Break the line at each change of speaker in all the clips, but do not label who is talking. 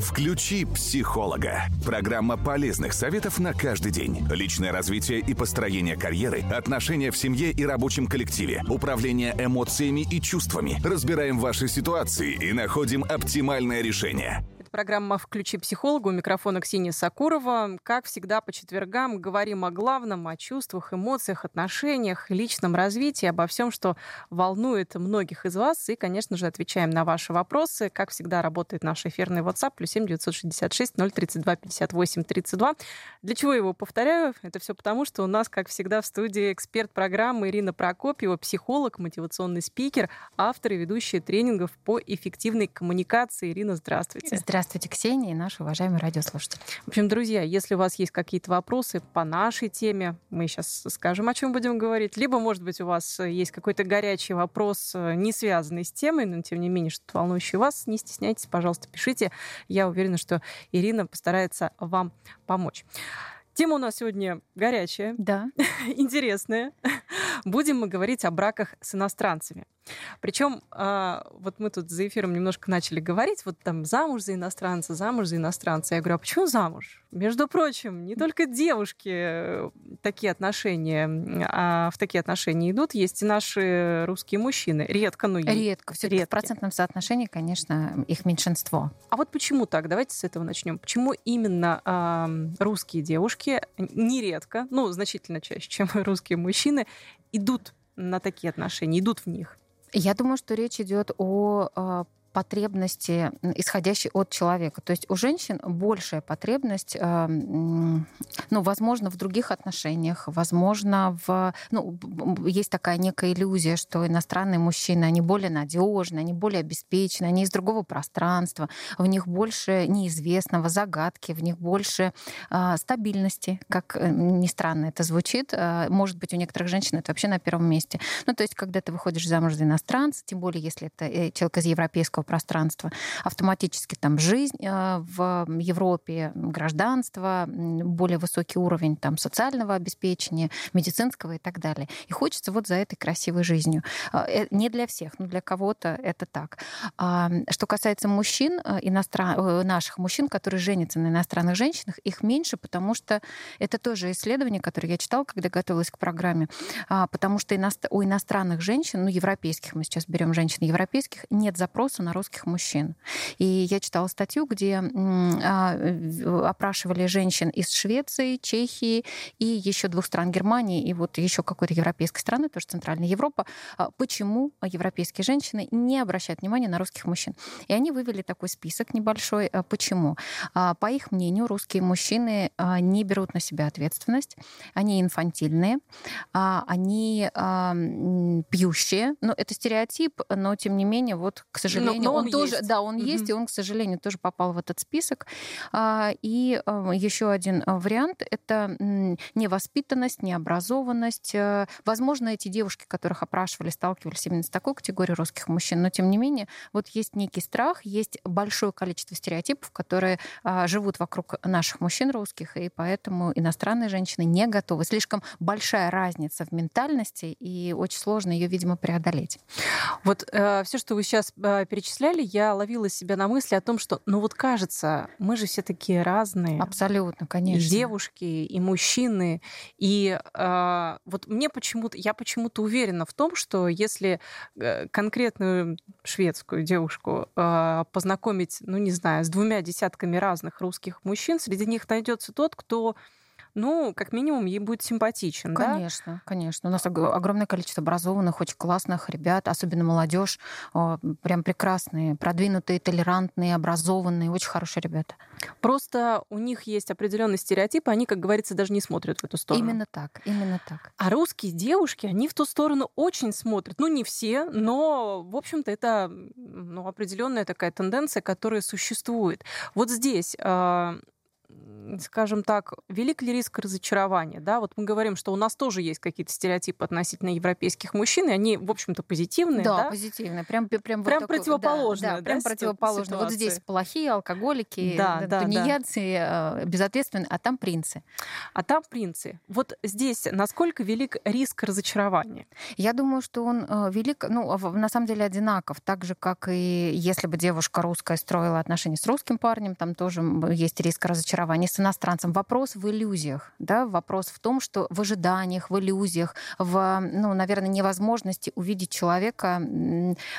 Включи психолога. Программа полезных советов на каждый день. Личное развитие и построение карьеры, отношения в семье и рабочем коллективе, управление эмоциями и чувствами. Разбираем ваши ситуации и находим оптимальное решение.
Программа «Включи психолога». У микрофона Ксения Сакурова. Как всегда, по четвергам говорим о главном, о чувствах, эмоциях, отношениях, личном развитии, обо всем, что волнует многих из вас. И, конечно же, отвечаем на ваши вопросы. Как всегда, работает наш эфирный WhatsApp, плюс 7 966 032 58 32. Для чего его повторяю? Это все потому, что у нас, как всегда, в студии эксперт программы Ирина Прокопьева, психолог, мотивационный спикер, автор и ведущая тренингов по эффективной коммуникации. Ирина, здравствуйте.
Здравствуйте. Здравствуйте, Ксения и наши уважаемые радиослушатели.
В общем, друзья, если у вас есть какие-то вопросы по нашей теме, мы сейчас скажем, о чем будем говорить, либо, может быть, у вас есть какой-то горячий вопрос, э, не связанный с темой, но, тем не менее, что-то волнующее вас, не стесняйтесь, пожалуйста, пишите. Я уверена, что Ирина постарается вам помочь. Тема у нас сегодня горячая,
да.
интересная. Будем мы говорить о браках с иностранцами. Причем а, вот мы тут за эфиром немножко начали говорить, вот там замуж за иностранца, замуж за иностранца. Я говорю, а почему замуж? Между прочим, не только девушки э, такие отношения, а в такие отношения идут, есть и наши русские мужчины. Редко, но
есть. Редко. все в процентном соотношении, конечно, их меньшинство.
А вот почему так? Давайте с этого начнем. Почему именно э, русские девушки нередко, ну, значительно чаще, чем русские мужчины, идут на такие отношения, идут в них?
Я думаю, что речь идет о а, потребности, исходящей от человека. То есть у женщин большая потребность, э, ну, возможно, в других отношениях, возможно, в... Ну, есть такая некая иллюзия, что иностранные мужчины, они более надежны, они более обеспечены, они из другого пространства, в них больше неизвестного, загадки, в них больше э, стабильности, как э, ни странно это звучит. Может быть, у некоторых женщин это вообще на первом месте. Ну, то есть, когда ты выходишь замуж за иностранца, тем более, если это человек из европейского пространства, автоматически там жизнь э, в Европе, гражданство, более высокий уровень там социального обеспечения, медицинского и так далее. И хочется вот за этой красивой жизнью. Э, э, не для всех, но для кого-то это так. А, что касается мужчин, иностран... наших мужчин, которые женятся на иностранных женщинах, их меньше, потому что это тоже исследование, которое я читала, когда готовилась к программе, а, потому что у иностранных женщин, ну, европейских, мы сейчас берем женщин европейских, нет запроса на русских мужчин. И я читала статью, где а, опрашивали женщин из Швеции, Чехии и еще двух стран Германии и вот еще какой-то европейской страны, тоже Центральная Европа, а, почему европейские женщины не обращают внимания на русских мужчин. И они вывели такой список небольшой. А, почему? По их мнению, русские мужчины не берут на себя ответственность, они инфантильные, они пьющие. Ну, это стереотип, но тем не менее, вот, к сожалению, но он, он тоже, да, он mm-hmm. есть, и он, к сожалению, тоже попал в этот список. А, и а, еще один а, вариант – это невоспитанность, необразованность. Возможно, эти девушки, которых опрашивали, сталкивались именно с такой категорией русских мужчин, но тем не менее, вот есть некий страх, есть большое количество стереотипов, которые живут вокруг наших мужчин русских, и поэтому иностранные женщины не готовы. Слишком большая разница в ментальности, и очень сложно ее, видимо, преодолеть.
Вот э, все, что вы сейчас э, перечисляли, перечисляли, я ловила себя на мысли о том, что, ну вот кажется, мы же все такие разные.
Абсолютно, конечно.
И девушки, и мужчины. И э, вот мне почему-то, я почему-то уверена в том, что если э, конкретную шведскую девушку э, познакомить, ну не знаю, с двумя десятками разных русских мужчин, среди них найдется тот, кто ну, как минимум, ей будет симпатичен,
конечно, да? Конечно, У нас огромное количество образованных, очень классных ребят, особенно молодежь, прям прекрасные, продвинутые, толерантные, образованные, очень хорошие ребята.
Просто у них есть определенный стереотип, они, как говорится, даже не смотрят в эту сторону.
Именно так, именно так.
А русские девушки, они в ту сторону очень смотрят. Ну, не все, но, в общем-то, это ну, определенная такая тенденция, которая существует. Вот здесь а, скажем так, велик ли риск разочарования? Да, вот мы говорим, что у нас тоже есть какие-то стереотипы относительно европейских мужчин, и они, в общем-то, позитивные.
Да,
да?
позитивные. Прям, прям,
прям
вот такой,
противоположные.
Да, да, прям
да, ситуации.
Вот здесь плохие, алкоголики,
да, да,
тунеядцы, да. безответственные, а там принцы.
А там принцы. Вот здесь насколько велик риск разочарования?
Я думаю, что он э, велик, ну, на самом деле одинаков, так же, как и если бы девушка русская строила отношения с русским парнем, там тоже есть риск разочарования с иностранцем. Вопрос в иллюзиях, да, вопрос в том, что в ожиданиях, в иллюзиях, в, ну, наверное, невозможности увидеть человека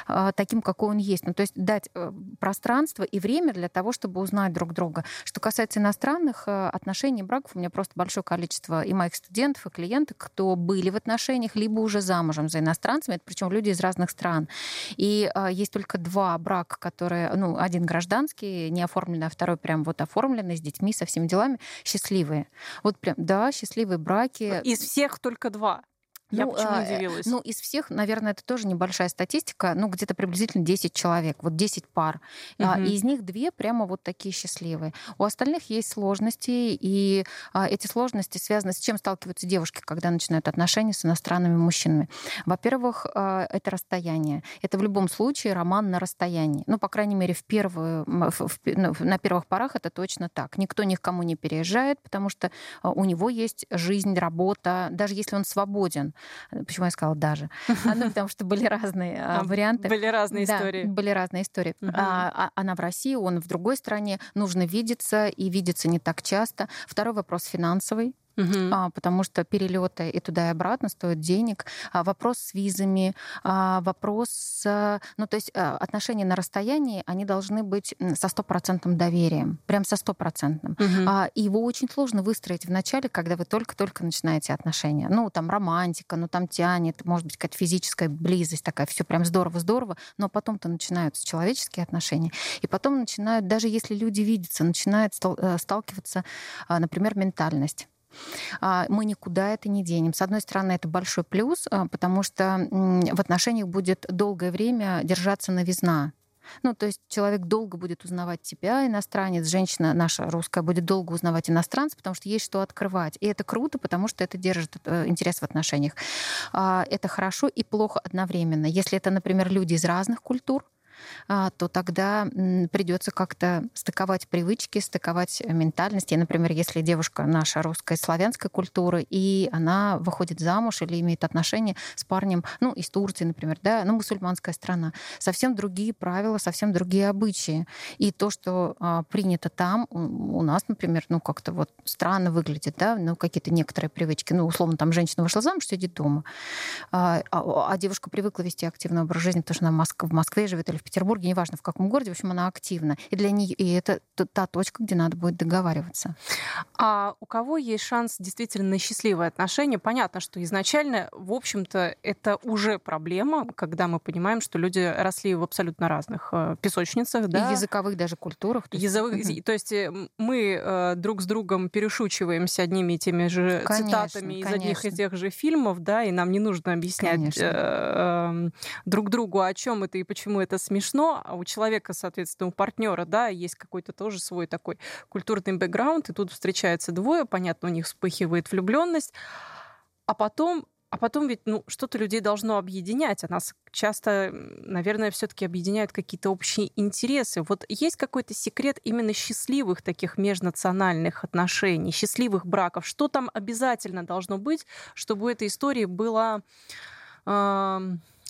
э, таким, какой он есть. Ну, то есть дать э, пространство и время для того, чтобы узнать друг друга. Что касается иностранных отношений, браков, у меня просто большое количество и моих студентов, и клиентов, кто были в отношениях, либо уже замужем за иностранцами, это причем люди из разных стран. И э, есть только два брака, которые, ну, один гражданский, не оформленный, а второй прям вот оформленный, с детьми, со всеми делами, счастливые. Вот прям, да, счастливые браки.
Из всех только два. Я
ну,
почему
а,
удивилась?
Ну, из всех, наверное, это тоже небольшая статистика, ну, где-то приблизительно 10 человек, вот 10 пар. Угу. А, и из них две прямо вот такие счастливые. У остальных есть сложности, и а, эти сложности связаны с чем сталкиваются девушки, когда начинают отношения с иностранными мужчинами. Во-первых, а, это расстояние. Это в любом случае роман на расстоянии. Ну, по крайней мере, в первую, в, в, ну, на первых порах это точно так. Никто ни к кому не переезжает, потому что а, у него есть жизнь, работа, даже если он свободен Почему я сказала даже? А, ну, потому что были разные а, варианты.
Были разные истории.
Были разные истории. Угу. А, она в России, он в другой стране. Нужно видеться, и видеться не так часто. Второй вопрос финансовый угу. а, потому что перелеты и туда и обратно стоят денег. А, вопрос с визами, а, вопрос, а, ну то есть а, отношения на расстоянии, они должны быть со стопроцентным доверием, прям со стопроцентным. Угу. А, и его очень сложно выстроить в начале, когда вы только-только начинаете отношения. Ну там романтика, ну там тянет, может быть какая-то физическая близость такая, все прям здорово-здорово, но потом-то начинаются человеческие отношения, и потом начинают, даже если люди видятся, начинает э, сталкиваться, а, например, ментальность. А, мы никуда это не денем. С одной стороны, это большой плюс, а, потому что в отношениях будет долгое время держаться новизна. Ну, то есть человек долго будет узнавать тебя, иностранец, женщина наша русская будет долго узнавать иностранца, потому что есть что открывать. И это круто, потому что это держит э, интерес в отношениях. А, это хорошо и плохо одновременно. Если это, например, люди из разных культур, то тогда придется как-то стыковать привычки, стыковать ментальность. И, например, если девушка наша русская славянской культуры, и она выходит замуж или имеет отношения с парнем, ну, из Турции, например, да, ну, мусульманская страна, совсем другие правила, совсем другие обычаи. И то, что а, принято там, у, нас, например, ну, как-то вот странно выглядит, да, ну, какие-то некоторые привычки. Ну, условно, там женщина вышла замуж, сидит дома, а, а, а девушка привыкла вести активный образ жизни, потому что она в Москве живет или в Петербурге, неважно в каком городе, в общем, она активна. И для нее и это та точка, где надо будет договариваться.
А у кого есть шанс действительно на счастливые отношения? Понятно, что изначально, в общем-то, это уже проблема, когда мы понимаем, что люди росли в абсолютно разных э, песочницах, да?
И языковых даже культурах.
То есть, Языковых, то есть э, мы э, друг с другом перешучиваемся одними и теми же конечно, цитатами из конечно. одних и тех же фильмов, да, и нам не нужно объяснять друг другу, о чем это и почему это смешно смешно, а у человека, соответственно, у партнера, да, есть какой-то тоже свой такой культурный бэкграунд, и тут встречаются двое, понятно, у них вспыхивает влюбленность, а потом а потом ведь ну, что-то людей должно объединять, а нас часто, наверное, все-таки объединяют какие-то общие интересы. Вот есть какой-то секрет именно счастливых таких межнациональных отношений, счастливых браков? Что там обязательно должно быть, чтобы у этой истории была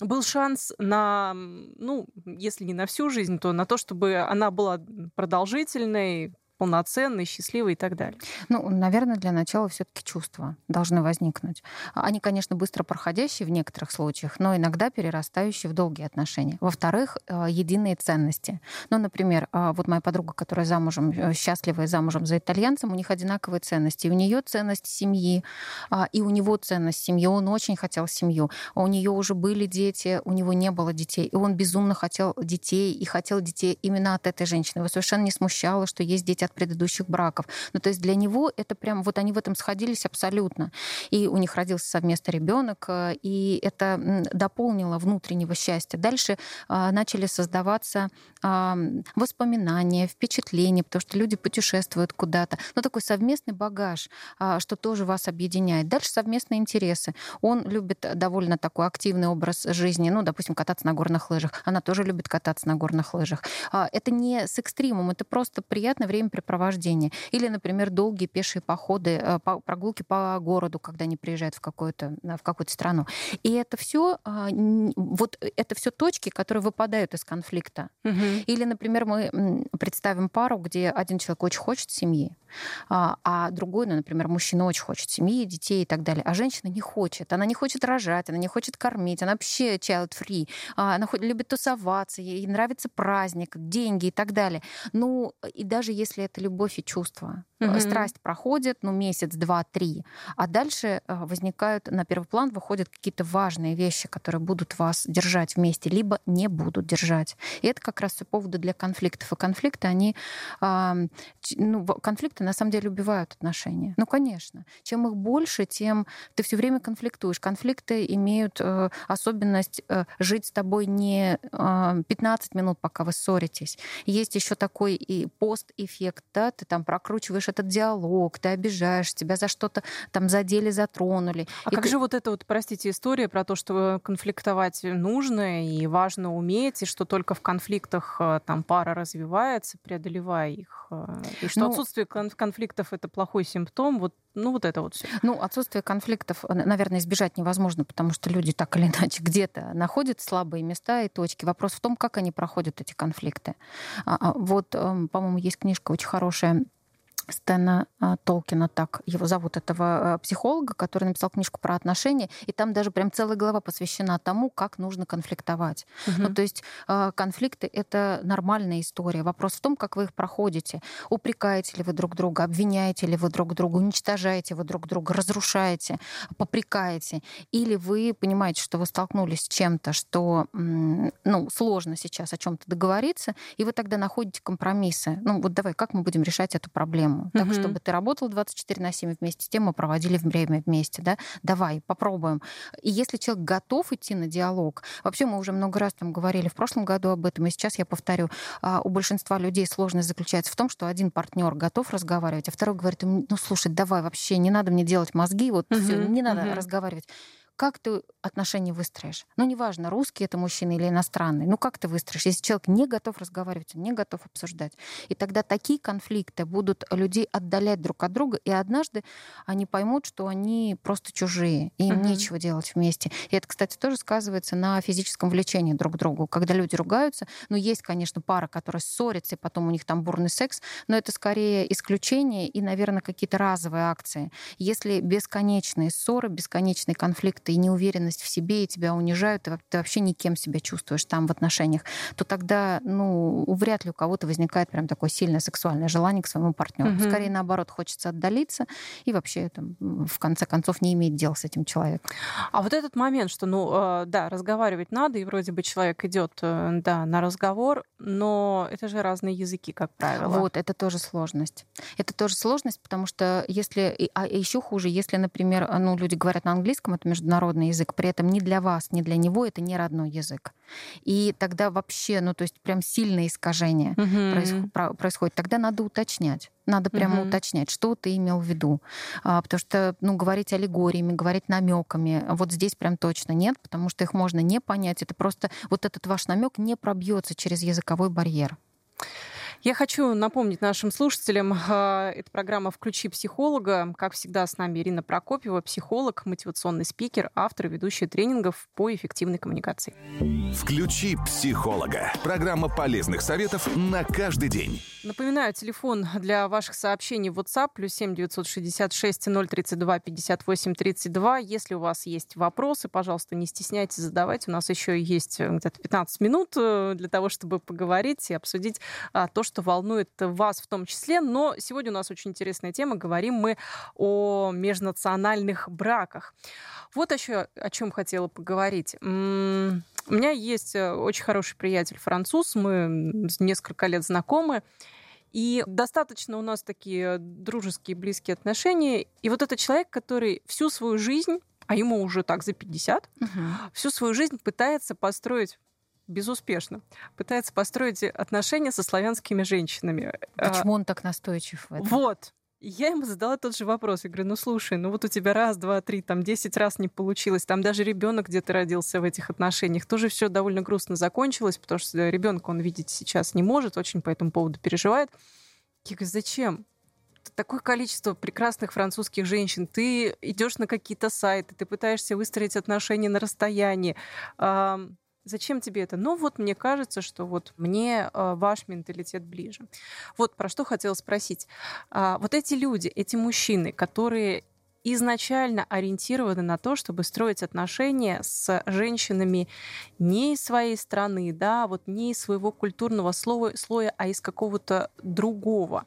был шанс на, ну, если не на всю жизнь, то на то, чтобы она была продолжительной, полноценный, счастливый и так далее?
Ну, наверное, для начала все-таки чувства должны возникнуть. Они, конечно, быстро проходящие в некоторых случаях, но иногда перерастающие в долгие отношения. Во-вторых, э, единые ценности. Ну, например, э, вот моя подруга, которая замужем, э, счастливая замужем за итальянцем, у них одинаковые ценности. И у нее ценность семьи, а, и у него ценность семьи. Он очень хотел семью. У нее уже были дети, у него не было детей. И он безумно хотел детей, и хотел детей именно от этой женщины. Его совершенно не смущало, что есть дети от предыдущих браков. Ну, то есть для него это прям, вот они в этом сходились абсолютно. И у них родился совместный ребенок, э, и это дополнило внутреннего счастья. Дальше а, начали создаваться а, воспоминания, впечатления, потому что люди путешествуют куда-то. Ну, такой совместный багаж, а, что тоже вас объединяет. Дальше совместные интересы. Он любит довольно такой активный образ жизни, ну, допустим, кататься на горных лыжах. Она тоже любит кататься на горных лыжах. Это не с экстримом, это просто приятное времяпрепровождение. Или, например, долгие пешие походы, э, прогулки по городу, когда они приезжают в, какую-то, в какую-то страну. И это все вот это все точки, которые выпадают из конфликта. Угу. Или, например, мы представим пару, где один человек очень хочет семьи, а, а другой, ну, например, мужчина очень хочет семьи, детей и так далее, а женщина не хочет. Она не хочет рожать, она не хочет кормить, она вообще child-free, а, она любит тусоваться, ей нравится праздник, деньги и так далее. Ну, и даже если это любовь и чувство, угу. страсть проходит, ну, месяц, два, три, а дальше э, возникают, на первый план выходят какие-то важные вещи, которые будут вас держать вместе, либо не будут держать. И это как раз все поводы для конфликтов. И конфликты, они... Ну, конфликты, на самом деле, убивают отношения. Ну, конечно. Чем их больше, тем ты все время конфликтуешь. Конфликты имеют э, особенность э, жить с тобой не 15 минут, пока вы ссоритесь. Есть еще такой и пост-эффект, да, ты там прокручиваешь этот диалог, ты обижаешь, тебя за что-то там задели, затронули.
А как
ты...
же вот эта вот, простите, история про то, что конфликтовать нужно и важно уметь, и что только в конфликтах э, там пара развивается, преодолевая их, э, и что ну, отсутствие конфликтов это плохой симптом, вот ну, вот это вот все.
Ну, отсутствие конфликтов, наверное, избежать невозможно, потому что люди так или иначе где-то находят слабые места и точки. Вопрос в том, как они проходят эти конфликты. А, а, вот, эм, по-моему, есть книжка очень хорошая Стэна а, Толкина, так его зовут, этого а, психолога, который написал книжку про отношения, и там даже прям целая глава посвящена тому, как нужно конфликтовать. Угу. Ну, то есть а, конфликты — это нормальная история. Вопрос в том, как вы их проходите. Упрекаете ли вы друг друга, обвиняете ли вы друг друга, уничтожаете вы друг друга, разрушаете, попрекаете. Или вы понимаете, что вы столкнулись с чем-то, что ну, сложно сейчас о чем то договориться, и вы тогда находите компромиссы. Ну вот давай, как мы будем решать эту проблему? Тему. Так, чтобы ты работал 24 на 7 вместе с тем, мы проводили время вместе, да, давай, попробуем. И если человек готов идти на диалог, вообще мы уже много раз там говорили в прошлом году об этом, и сейчас я повторю, а, у большинства людей сложность заключается в том, что один партнер готов разговаривать, а второй говорит, ну слушай, давай вообще, не надо мне делать мозги, вот угу, все, не надо угу. разговаривать как ты отношения выстроишь? Ну, неважно, русский это мужчина или иностранный. Ну, как ты выстроишь? Если человек не готов разговаривать, он не готов обсуждать. И тогда такие конфликты будут людей отдалять друг от друга, и однажды они поймут, что они просто чужие, и им uh-huh. нечего делать вместе. И это, кстати, тоже сказывается на физическом влечении друг к другу. Когда люди ругаются, ну, есть, конечно, пара, которая ссорится, и потом у них там бурный секс, но это скорее исключение и, наверное, какие-то разовые акции. Если бесконечные ссоры, бесконечные конфликты и неуверенность в себе, и тебя унижают, и ты вообще никем себя чувствуешь там в отношениях, то тогда, ну, вряд ли у кого-то возникает прям такое сильное сексуальное желание к своему партнеру. Угу. Скорее, наоборот, хочется отдалиться и вообще там, в конце концов не иметь дел с этим человеком.
А вот этот момент, что, ну, э, да, разговаривать надо, и вроде бы человек идет, э, да, на разговор, но это же разные языки, как правило.
Вот, это тоже сложность. Это тоже сложность, потому что если, а еще хуже, если, например, ну, люди говорят на английском, это международный международный язык, при этом ни для вас, ни для него это не родной язык. И тогда вообще, ну то есть прям сильное искажение угу. происходит. Тогда надо уточнять. Надо прямо угу. уточнять, что ты имел в виду. А, потому что, ну, говорить аллегориями, говорить намеками, вот здесь прям точно нет, потому что их можно не понять. Это просто вот этот ваш намек не пробьется через языковой барьер.
Я хочу напомнить нашим слушателям, а, это программа «Включи психолога». Как всегда, с нами Ирина Прокопьева, психолог, мотивационный спикер, автор и ведущая тренингов по эффективной коммуникации.
«Включи психолога». Программа полезных советов на каждый день.
Напоминаю, телефон для ваших сообщений в WhatsApp плюс 7 966 032 58 32. Если у вас есть вопросы, пожалуйста, не стесняйтесь задавать. У нас еще есть э, где-то 15 минут э, для того, чтобы поговорить и обсудить а, то, что волнует вас в том числе. Но сегодня у нас очень интересная тема. Говорим мы о межнациональных браках. Вот еще о чем хотела поговорить. У меня есть э, очень хороший приятель француз, мы несколько лет знакомы. И достаточно у нас такие дружеские, близкие отношения. И вот этот человек, который всю свою жизнь а ему уже так за 50, угу. всю свою жизнь пытается построить безуспешно, пытается построить отношения со славянскими женщинами.
Почему он так настойчив в этом?
Вот. Я ему задала тот же вопрос. Я говорю, ну слушай, ну вот у тебя раз, два, три, там десять раз не получилось, там даже ребенок где-то родился в этих отношениях. Тоже все довольно грустно закончилось, потому что ребенка он видеть сейчас не может, очень по этому поводу переживает. Я говорю, зачем? такое количество прекрасных французских женщин. Ты идешь на какие-то сайты, ты пытаешься выстроить отношения на расстоянии. Зачем тебе это? Ну вот мне кажется, что вот мне э, ваш менталитет ближе. Вот про что хотела спросить. А, вот эти люди, эти мужчины, которые изначально ориентированы на то, чтобы строить отношения с женщинами не из своей страны, да, вот не из своего культурного слоя, слоя а из какого-то другого.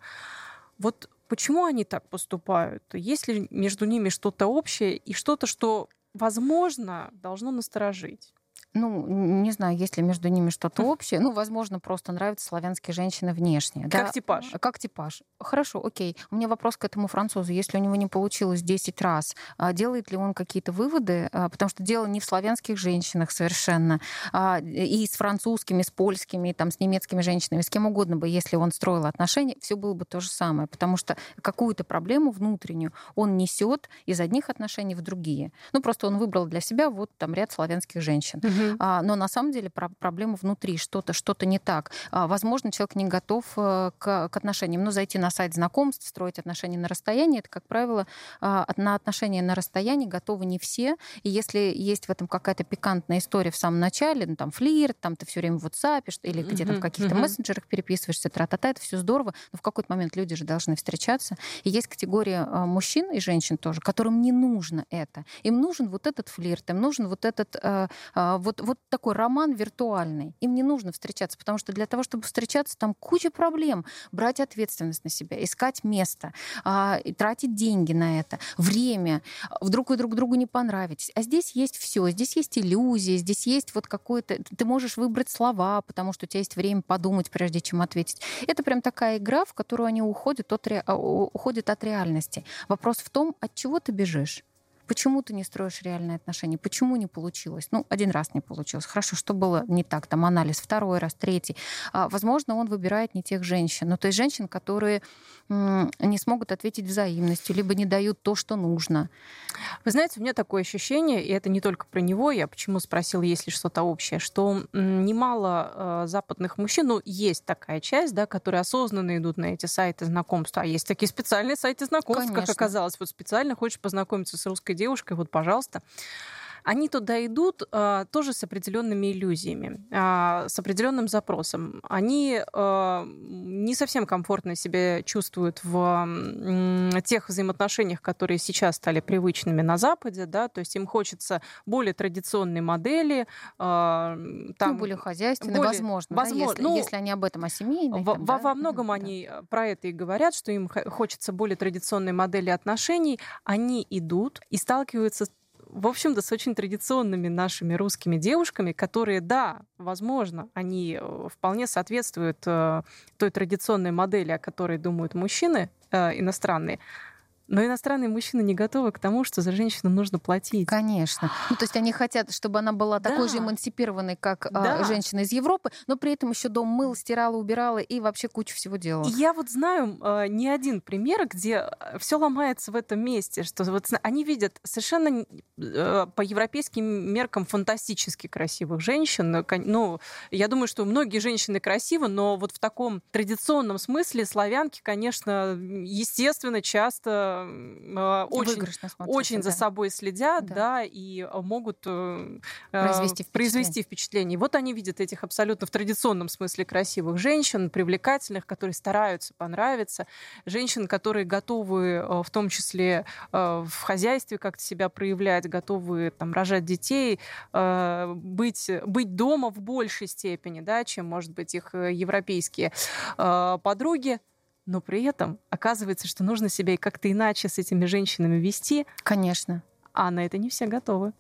Вот почему они так поступают? Есть ли между ними что-то общее и что-то, что, возможно, должно насторожить?
Ну, не знаю, есть ли между ними что-то общее. Ну, возможно, просто нравятся славянские женщины внешне.
Как да? типаж.
Как типаж. Хорошо, окей. У меня вопрос к этому французу. Если у него не получилось 10 раз, а делает ли он какие-то выводы? А, потому что дело не в славянских женщинах совершенно. А, и с французскими, с польскими, там, с немецкими женщинами, с кем угодно бы, если он строил отношения, все было бы то же самое. Потому что какую-то проблему внутреннюю он несет из одних отношений в другие. Ну, просто он выбрал для себя вот там ряд славянских женщин. Угу. А, но на самом деле проблема внутри, что-то что-то не так. А, возможно, человек не готов э, к, к отношениям. Но зайти на сайт знакомств, строить отношения на расстоянии, это, как правило, а, на отношения на расстоянии готовы не все. И если есть в этом какая-то пикантная история в самом начале, ну, там флирт, там ты все время в WhatsApp или где-то в каких-то мессенджерах переписываешься, тра-та-та, это все здорово, но в какой-то момент люди же должны встречаться. И есть категория мужчин и женщин тоже, которым не нужно это. Им нужен вот этот флирт, им нужен вот этот вот вот, вот такой роман виртуальный. Им не нужно встречаться, потому что для того, чтобы встречаться, там куча проблем. Брать ответственность на себя, искать место, а, тратить деньги на это, время. Вдруг вы друг другу не понравитесь. А здесь есть все. Здесь есть иллюзии, здесь есть вот какое-то... Ты можешь выбрать слова, потому что у тебя есть время подумать, прежде чем ответить. Это прям такая игра, в которую они уходят от, ре... А, уходят от реальности. Вопрос в том, от чего ты бежишь. Почему ты не строишь реальные отношения? Почему не получилось? Ну, один раз не получилось. Хорошо, что было не так? Там анализ второй раз, третий. А, возможно, он выбирает не тех женщин. Ну, то есть женщин, которые не смогут ответить взаимностью, либо не дают то, что нужно.
Вы знаете, у меня такое ощущение, и это не только про него, я почему спросила, есть ли что-то общее, что немало э, западных мужчин, ну, есть такая часть, да, которые осознанно идут на эти сайты знакомств, а есть такие специальные сайты знакомств, Конечно. как оказалось. Вот специально хочешь познакомиться с русской девушкой, вот, пожалуйста они туда идут а, тоже с определенными иллюзиями, а, с определенным запросом. Они а, не совсем комфортно себя чувствуют в м, тех взаимоотношениях, которые сейчас стали привычными на Западе, да, то есть им хочется более традиционной модели.
А, там, ну, более хозяйственной, более, возможно, возможно да, если, ну, если они об этом о семейной.
Во, там, да? во многом да. они про это и говорят, что им хочется более традиционной модели отношений. Они идут и сталкиваются в общем-то, с очень традиционными нашими русскими девушками, которые, да, возможно, они э, вполне соответствуют э, той традиционной модели, о которой думают мужчины э, иностранные, но иностранные мужчины не готовы к тому, что за женщину нужно платить.
Конечно. Ну, то есть они хотят, чтобы она была такой да. же эмансипированной, как а, да. женщина из Европы, но при этом еще дом мыл, стирала, убирала и вообще кучу всего делала.
Я вот знаю э, не один пример, где все ломается в этом месте, что вот они видят совершенно э, по европейским меркам фантастически красивых женщин. Ну, я думаю, что многие женщины красивы, но вот в таком традиционном смысле славянки, конечно, естественно, часто э, очень, очень за собой следят, да, да и э, могут э, произвести, впечатление. произвести впечатление. Вот они видят этих абсолютно в традиционном смысле красивых женщин, привлекательных, которые стараются понравиться, женщин, которые готовы в том числе в хозяйстве как-то себя проявлять, готовы там рожать детей, быть, быть дома в большей степени, да, чем, может быть, их европейские подруги но при этом оказывается, что нужно себя и как-то иначе с этими женщинами вести.
Конечно.
А на это не все готовы.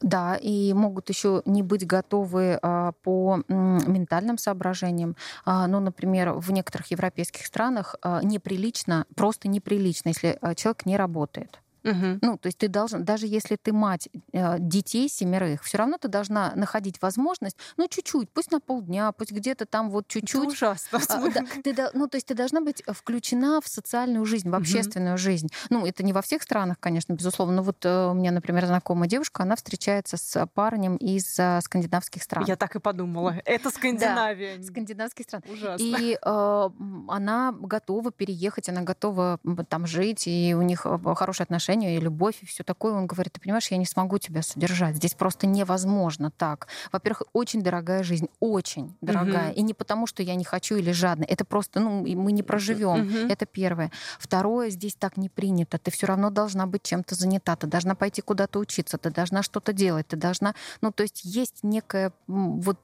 Да, и могут еще не быть готовы а, по м, ментальным соображениям. А, ну, например, в некоторых европейских странах а, неприлично, просто неприлично, если а, человек не работает.
Угу.
Ну, то есть ты должен, даже если ты мать э, детей семерых, все равно ты должна находить возможность, ну, чуть-чуть, пусть на полдня, пусть где-то там вот
Это
чуть-чуть.
ужасно.
А, да, ты ну, то есть ты должна быть включена в социальную жизнь, в общественную жизнь. Ну, это не во всех странах, конечно, безусловно. Но вот э, у меня, например, знакомая девушка, она встречается с парнем из э, скандинавских стран.
Я так и подумала. Это Скандинавия.
Скандинавских стран.
Ужасно.
И э, она готова переехать, она готова там жить, и у них э, хорошие отношения, и любовь, и все такое. Он говорит, ты понимаешь, я не смогу тебя содержать. Здесь просто невозможно так. Во-первых, очень дорогая жизнь, очень дорогая.
Мгм.
И не потому, что я не хочу или жадный. Это просто, ну, мы не проживем.
Мгм.
Это первое. Второе, здесь так не принято. Ты все равно должна быть чем-то занята. Ты должна пойти куда-то учиться. Ты должна что-то делать. Ты должна... Ну, то есть есть некое вот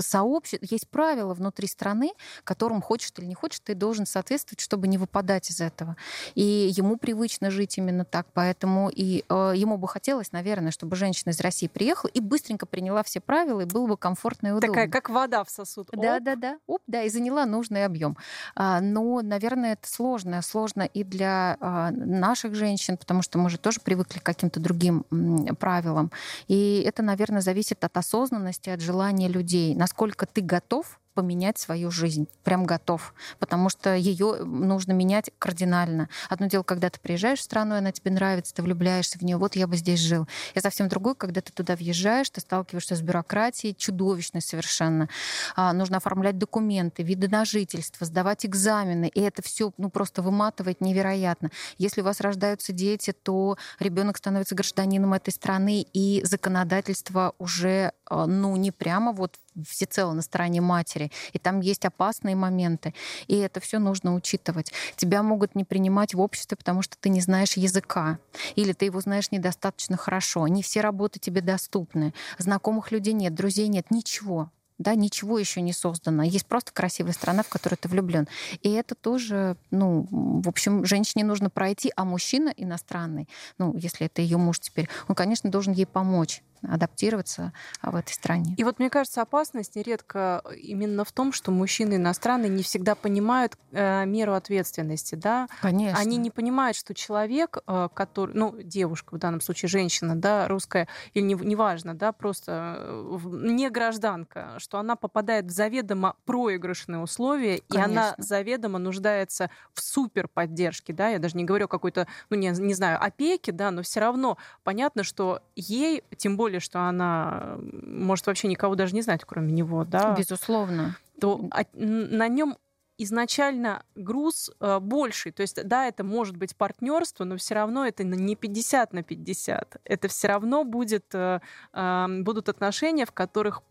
сообщество, есть правила внутри страны, которым хочешь ты или не хочешь, ты должен соответствовать, чтобы не выпадать из этого. И ему привычно жить именно так, поэтому и э, ему бы хотелось, наверное, чтобы женщина из России приехала и быстренько приняла все правила, и было бы комфортно и удобно.
Такая, как вода в сосуд.
Да,
Оп.
да, да. Оп, да, и заняла нужный объем. А, Но, наверное, это сложно. Сложно и для а, наших женщин, потому что мы же тоже привыкли к каким-то другим м, правилам. И это, наверное, зависит от осознанности, от желания людей. Насколько ты готов поменять свою жизнь. Прям готов. Потому что ее нужно менять кардинально. Одно дело, когда ты приезжаешь в страну, и она тебе нравится, ты влюбляешься в нее, вот я бы здесь жил. И совсем другое, когда ты туда въезжаешь, ты сталкиваешься с бюрократией, чудовищной совершенно. А, нужно оформлять документы, виды на жительство, сдавать экзамены. И это все ну, просто выматывает невероятно. Если у вас рождаются дети, то ребенок становится гражданином этой страны, и законодательство уже а, ну, не прямо вот всецело на стороне матери. И там есть опасные моменты. И это все нужно учитывать. Тебя могут не принимать в обществе, потому что ты не знаешь языка. Или ты его знаешь недостаточно хорошо. Не все работы тебе доступны. Знакомых людей нет, друзей нет, ничего. Да, ничего еще не создано. Есть просто красивая страна, в которой ты влюблен. И это тоже, ну, в общем, женщине нужно пройти, а мужчина иностранный, ну, если это ее муж теперь, он, конечно, должен ей помочь адаптироваться а, в этой стране.
И вот мне кажется, опасность нередко именно в том, что мужчины иностранные не всегда понимают э, меру ответственности, да.
Конечно.
Они не понимают, что человек, э, который, ну, девушка в данном случае, женщина, да, русская или не, неважно, да, просто э, не гражданка, что она попадает в заведомо проигрышные условия, и она
Конечно.
заведомо нуждается в супер поддержке, да, я даже не говорю какой-то, ну, не, не знаю, опеке, да, но все равно понятно, что ей, тем более, что она может вообще никого даже не знать, кроме него, да,
Безусловно.
то н- на нем изначально груз э, больший. То есть, да, это может быть партнерство, но все равно это не 50 на 50. Это все равно будет, э, э, будут отношения, в которых,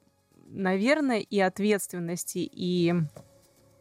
наверное, и ответственности, и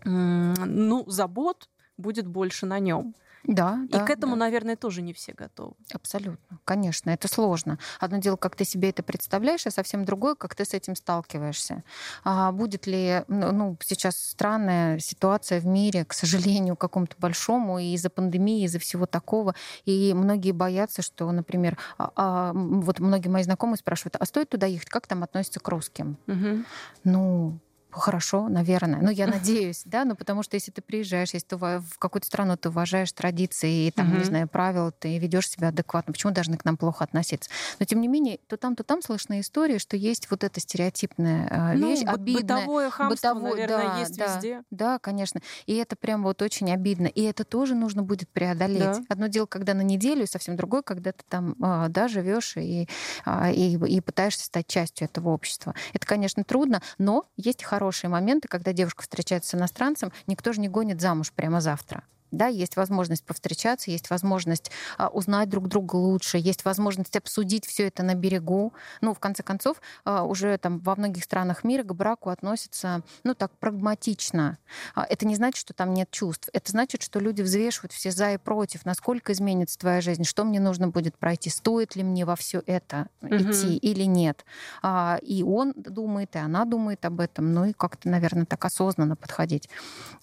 ну, забот будет больше на нем.
Да,
И
да,
к этому,
да.
наверное, тоже не все готовы.
Абсолютно. Конечно, это сложно. Одно дело, как ты себе это представляешь, а совсем другое, как ты с этим сталкиваешься. А будет ли, ну, ну, сейчас странная ситуация в мире, к сожалению, какому-то большому, и из-за пандемии, из-за всего такого. И многие боятся, что, например, а- а, вот многие мои знакомые спрашивают, а стоит туда ехать, как там относятся к русским?
Мгм.
Ну, хорошо, наверное. Ну, я надеюсь, да, ну, потому что если ты приезжаешь, если ты в какую-то страну ты уважаешь традиции, и, там, не
Мгм.
знаю, правила, ты ведешь себя адекватно, почему должны к нам плохо относиться? Но, тем не менее, то там, то там слышны истории, что есть вот эта стереотипная э,
Ну,
вещь, обидная.
бытовое хамство,
бытовое,
наверное,
да,
есть
да.
везде.
Да, конечно. И это прям вот очень обидно. И это тоже нужно будет преодолеть.
Да.
Одно дело, когда на неделю, и совсем другое, когда ты там, а, да, живешь и, а, и, и пытаешься стать частью этого общества. Это, конечно, трудно, но есть и хорошие моменты, когда девушка встречается с иностранцем, никто же не гонит замуж прямо завтра. Да, есть возможность повстречаться, есть возможность а, узнать друг друга лучше, есть возможность обсудить все это на берегу. Ну, в конце концов, а, уже там во многих странах мира к браку относятся, ну, так прагматично. А, Это не значит, что там нет чувств. Это значит, что люди взвешивают все за и против, насколько изменится твоя жизнь, что мне нужно будет пройти, стоит ли мне во все это
Мгм.
идти или нет. А, И он думает, и она думает об этом. Ну и как-то, наверное, так осознанно подходить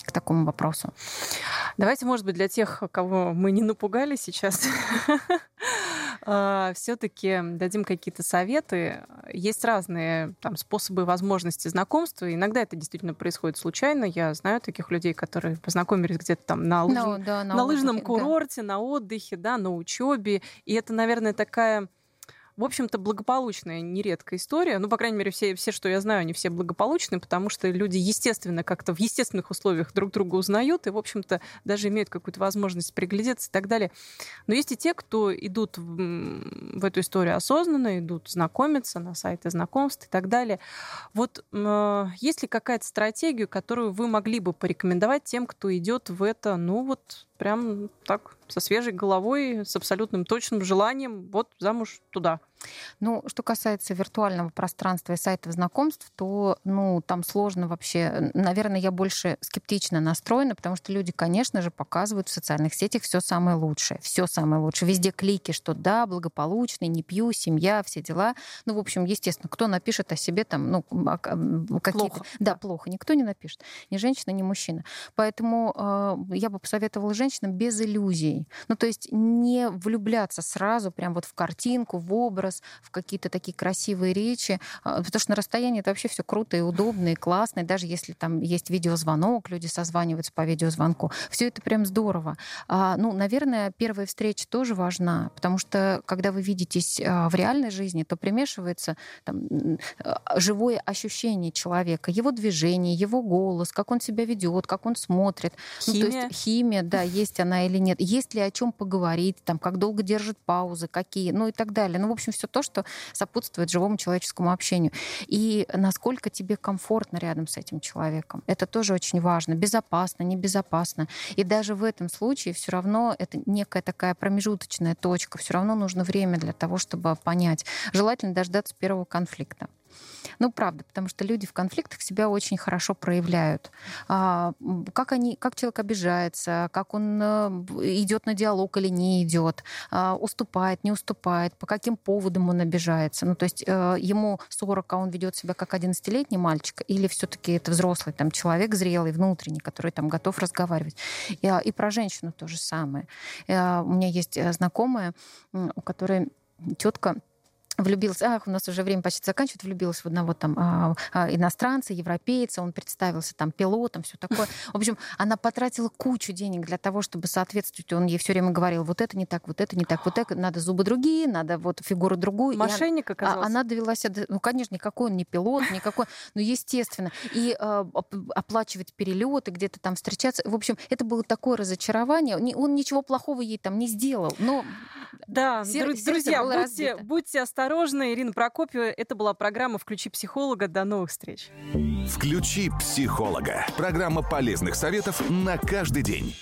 к такому вопросу.
Давайте, может быть, для тех, кого мы не напугали сейчас, А, Все-таки дадим какие-то советы. Есть разные там, способы и возможности знакомства. Иногда это действительно происходит случайно. Я знаю таких людей, которые познакомились где-то там на, лыж... no, да, на, на лыжном курорте, да. на отдыхе, да, на учебе. И это, наверное, такая в общем-то, благополучная нередкая история. Ну, по крайней мере, все, все, что я знаю, они все благополучные, потому что люди, естественно, как-то в естественных условиях друг друга узнают и, в общем-то, даже имеют какую-то возможность приглядеться и так далее. Но есть и те, кто идут в, в эту историю осознанно, идут знакомиться на сайты знакомств и так далее. Вот э, есть ли какая-то стратегия, которую вы могли бы порекомендовать тем, кто идет в это, ну вот, прям так со свежей головой, с абсолютным точным желанием вот замуж туда.
Ну, что касается виртуального пространства и сайтов знакомств, то, ну, там сложно вообще. Наверное, я больше скептично настроена, потому что люди, конечно же, показывают в социальных сетях все самое лучшее. Все самое лучшее. Везде клики, что да, благополучный, не пью, семья, все дела. Ну, в общем, естественно, кто напишет о себе там, ну, какие-то... Плохо. Да, плохо. Никто не напишет. Ни женщина, ни мужчина. Поэтому э, я бы посоветовала женщинам без иллюзий. Ну, то есть не влюбляться сразу прям вот в картинку, в образ, образ, в какие-то такие красивые речи, а, потому что на расстоянии это вообще все круто и удобно, и классно, и даже если там есть видеозвонок, люди созваниваются по видеозвонку, все это прям здорово. А, ну, наверное, первая встреча тоже важна, потому что когда вы видитесь а, в реальной жизни, то примешивается там, живое ощущение человека, его движение, его голос, как он себя ведет, как он смотрит.
Химия. Ну, то
есть химия, да, есть она или нет. Есть ли о чем поговорить, там, как долго держит паузы, какие, ну и так далее. Ну, в общем, все то, что сопутствует живому человеческому общению. И насколько тебе комфортно рядом с этим человеком. Это тоже очень важно. Безопасно, небезопасно. И даже в этом случае все равно это некая такая промежуточная точка. Все равно нужно время для того, чтобы понять. Желательно дождаться первого конфликта. Ну, правда, потому что люди в конфликтах себя очень хорошо проявляют. А, как, они, как человек обижается, как он э, идет на диалог или не идет, а, уступает, не уступает, по каким поводам он обижается. Ну, то есть э, ему 40, а он ведет себя как 11-летний мальчик, или все-таки это взрослый там, человек зрелый, внутренний, который там готов разговаривать. И, а, и про женщину то же самое. У меня есть э, знакомая, у которой тетка влюбилась, ах, у нас уже время почти заканчивается, влюбилась в одного там а, а, иностранца, европейца, он представился там пилотом, все такое. В общем, она потратила кучу денег для того, чтобы соответствовать. Он ей все время говорил, вот это не так, вот это не так, вот это, надо зубы другие, надо вот фигуру другую.
Мошенник
а, оказался. Она довелась, ну, конечно, никакой он не пилот, никакой, ну, естественно. И э, оплачивать перелеты, где-то там встречаться. В общем, это было такое разочарование. Он ничего плохого ей там не сделал, но
да, Сер- друзья, будьте, будьте осторожны. Ирина Прокопьева, это была программа «Включи психолога». До новых встреч.
«Включи психолога». Программа полезных советов на каждый день.